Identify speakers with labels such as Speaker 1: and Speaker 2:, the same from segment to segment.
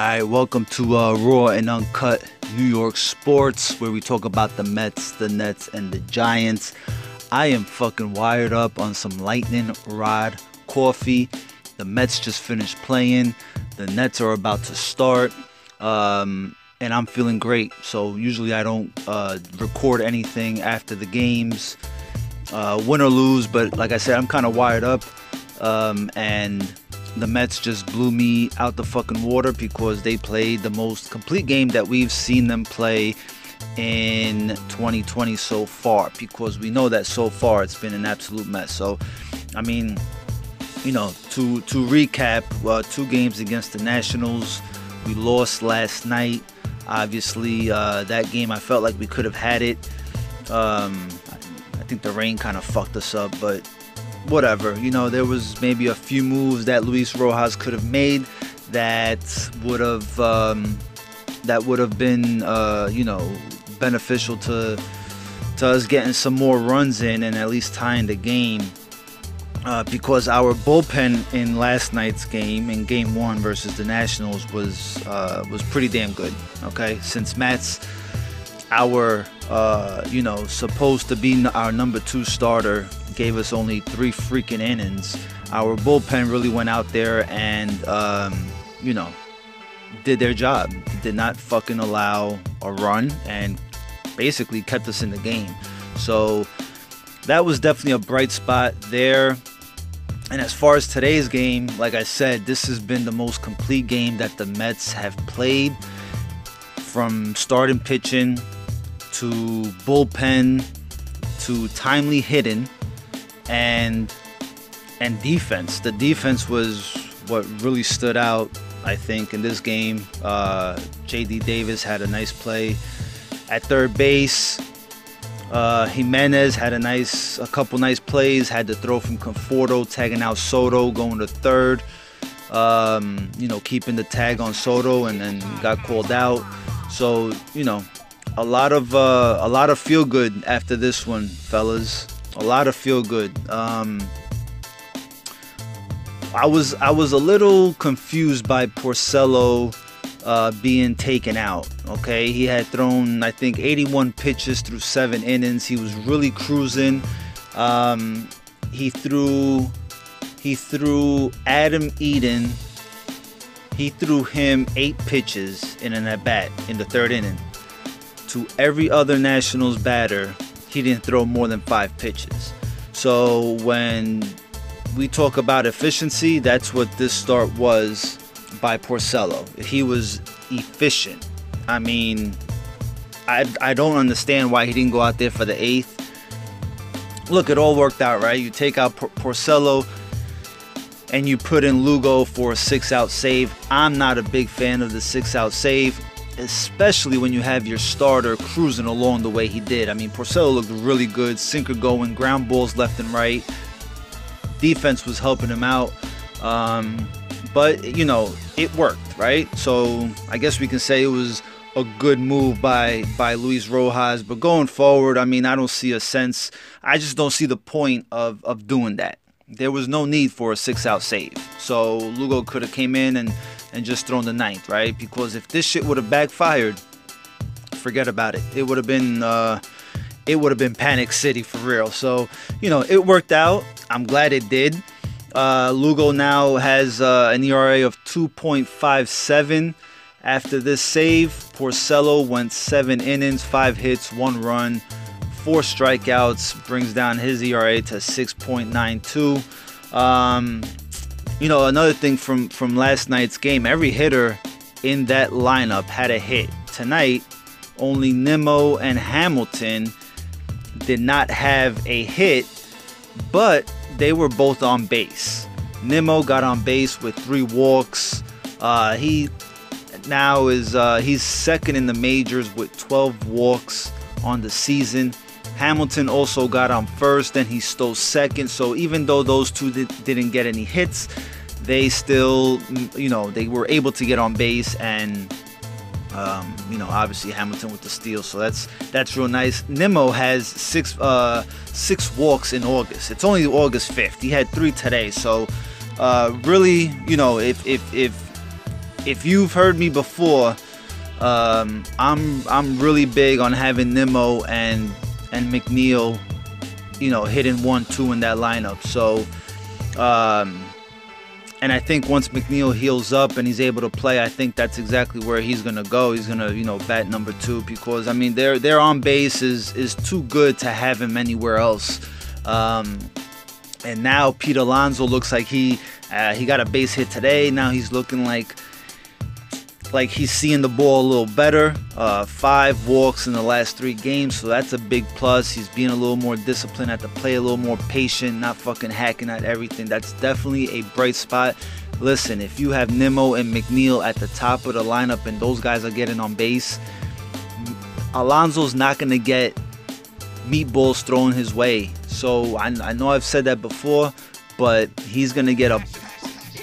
Speaker 1: right, welcome to uh, Raw and Uncut New York Sports, where we talk about the Mets, the Nets, and the Giants. I am fucking wired up on some lightning rod coffee. The Mets just finished playing. The Nets are about to start. Um, and I'm feeling great. So usually I don't uh, record anything after the games, uh, win or lose. But like I said, I'm kind of wired up. Um, and the Mets just blew me out the fucking water because they played the most complete game that we've seen them play in 2020 so far. Because we know that so far it's been an absolute mess. So, I mean, you know, to to recap, uh, two games against the Nationals. We lost last night. Obviously, uh, that game I felt like we could have had it. Um, I think the rain kind of fucked us up, but whatever. You know, there was maybe a few moves that Luis Rojas could have made that would have um, that would have been uh, you know beneficial to to us getting some more runs in and at least tying the game. Uh, because our bullpen in last night's game, in Game One versus the Nationals, was uh, was pretty damn good. Okay, since Matz our uh, you know supposed to be our number two starter, gave us only three freaking innings. Our bullpen really went out there and um, you know did their job. Did not fucking allow a run and basically kept us in the game. So that was definitely a bright spot there. And as far as today's game, like I said, this has been the most complete game that the Mets have played from starting pitching to bullpen to timely hitting and and defense. The defense was what really stood out, I think, in this game. Uh, J.D. Davis had a nice play at third base. Uh, Giménez had a nice, a couple nice plays. Had to throw from Conforto, tagging out Soto, going to third. Um, you know, keeping the tag on Soto, and then got called out. So you know, a lot of uh, a lot of feel good after this one, fellas. A lot of feel good. Um, I was I was a little confused by Porcello uh, being taken out. Okay, he had thrown I think 81 pitches through seven innings. He was really cruising. Um, he threw he threw Adam Eaton. He threw him eight pitches in an at bat in the third inning. To every other Nationals batter, he didn't throw more than five pitches. So when we talk about efficiency, that's what this start was by Porcello. He was efficient. I mean, I, I don't understand why he didn't go out there for the eighth. Look, it all worked out, right? You take out Por- Porcello and you put in Lugo for a six out save. I'm not a big fan of the six out save, especially when you have your starter cruising along the way he did. I mean, Porcello looked really good, sinker going, ground balls left and right. Defense was helping him out. Um, but, you know, it worked, right? So I guess we can say it was a good move by by Luis Rojas. But going forward, I mean, I don't see a sense. I just don't see the point of of doing that. There was no need for a six out save. So Lugo could have came in and and just thrown the ninth, right? Because if this shit would have backfired, forget about it. It would have been uh, it would have been panic city for real. So you know, it worked out. I'm glad it did. Uh, Lugo now has uh, an ERA of 2.57 after this save. Porcello went seven innings, five hits, one run, four strikeouts, brings down his ERA to 6.92. Um, you know, another thing from from last night's game, every hitter in that lineup had a hit. Tonight, only Nimmo and Hamilton did not have a hit, but they were both on base. Nimmo got on base with three walks. Uh, he now is uh, he's second in the majors with 12 walks on the season. Hamilton also got on first, then he stole second. So even though those two did, didn't get any hits, they still, you know, they were able to get on base and, um, you know, obviously Hamilton with the steal. So that's that's real nice. Nimmo has six uh, six walks in August. It's only August 5th. He had three today. So uh, really, you know, if if if if you've heard me before, um, I'm I'm really big on having Nimmo and and McNeil, you know, hitting one two in that lineup. So, um, and I think once McNeil heals up and he's able to play, I think that's exactly where he's gonna go. He's gonna you know bat number two because I mean their their on base is is too good to have him anywhere else. Um, and now Pete Alonso looks like he uh, he got a base hit today. Now he's looking like like he's seeing the ball a little better. Uh, five walks in the last three games, so that's a big plus. He's being a little more disciplined at the play, a little more patient, not fucking hacking at everything. That's definitely a bright spot. Listen, if you have Nimmo and McNeil at the top of the lineup and those guys are getting on base, Alonso's not going to get meatballs thrown his way. So I, I know I've said that before, but he's going to get a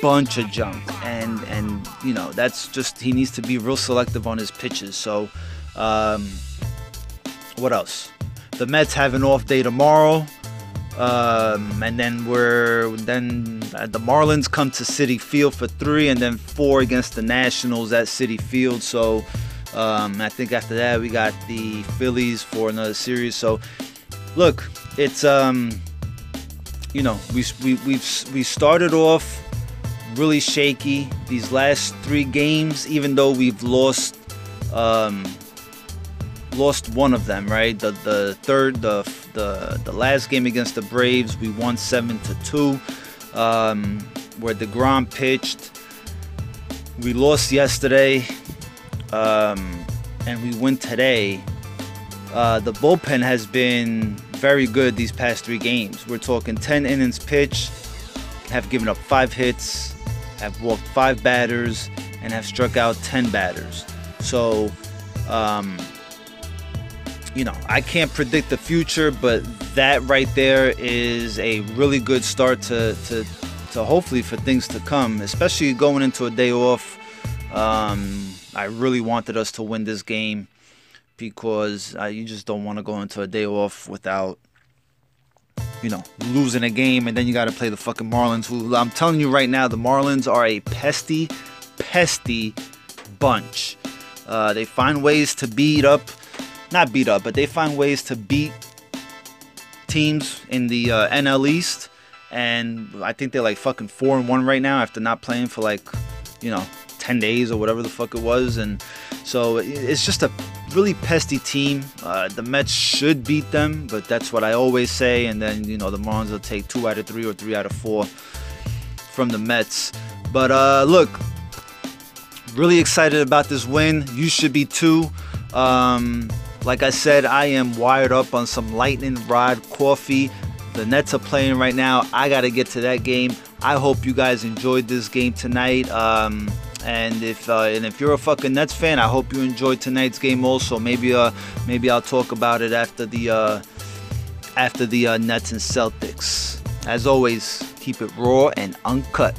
Speaker 1: bunch of junk and you know that's just he needs to be real selective on his pitches. So um, what else? The Mets have an off day tomorrow. Um, and then we're then uh, the Marlins come to Citi Field for three and then four against the Nationals at Citi Field. So um, I think after that we got the Phillies for another series. So look it's um you know we we we've we started off really shaky these last three games, even though we've lost um, lost one of them. Right, the the third the the the last game against the Braves, we won seven to two, um, where deGrom pitched. We lost yesterday, um, and we win today. Uh, the bullpen has been very good these past three games. We're talking 10 innings pitched, have given up five hits, have walked five batters, and have struck out 10 batters. So, um, you know, I can't predict the future, but that right there is a really good start to, to, to hopefully for things to come, especially going into a day off. Um, I really wanted us to win this game because uh, you just don't want to go into a day off without you know, losing a game and then you got to play the fucking Marlins. Who I'm telling you right now, the Marlins are a pesty, pesty bunch. Uh, they find ways to beat up, not beat up, but they find ways to beat teams in the uh, NL East. And I think they're like fucking four and one right now after not playing for like, you know, 10 days or whatever the fuck it was. And so it's just a really pesty team. Uh, the Mets should beat them, but that's what I always say. And then, you know, the Marlins will take two out of three or three out of four from the Mets. But uh, look, really excited about this win. You should be too. Um, like I said, I am wired up on some lightning rod coffee. The Nets are playing right now. I got to get to that game. I hope you guys enjoyed this game tonight. Um, and if uh, and if you're a fucking Nets fan, I hope you enjoyed tonight's game also. Maybe uh maybe I'll talk about it after the uh, after the uh, Nets and Celtics. As always, keep it raw and uncut.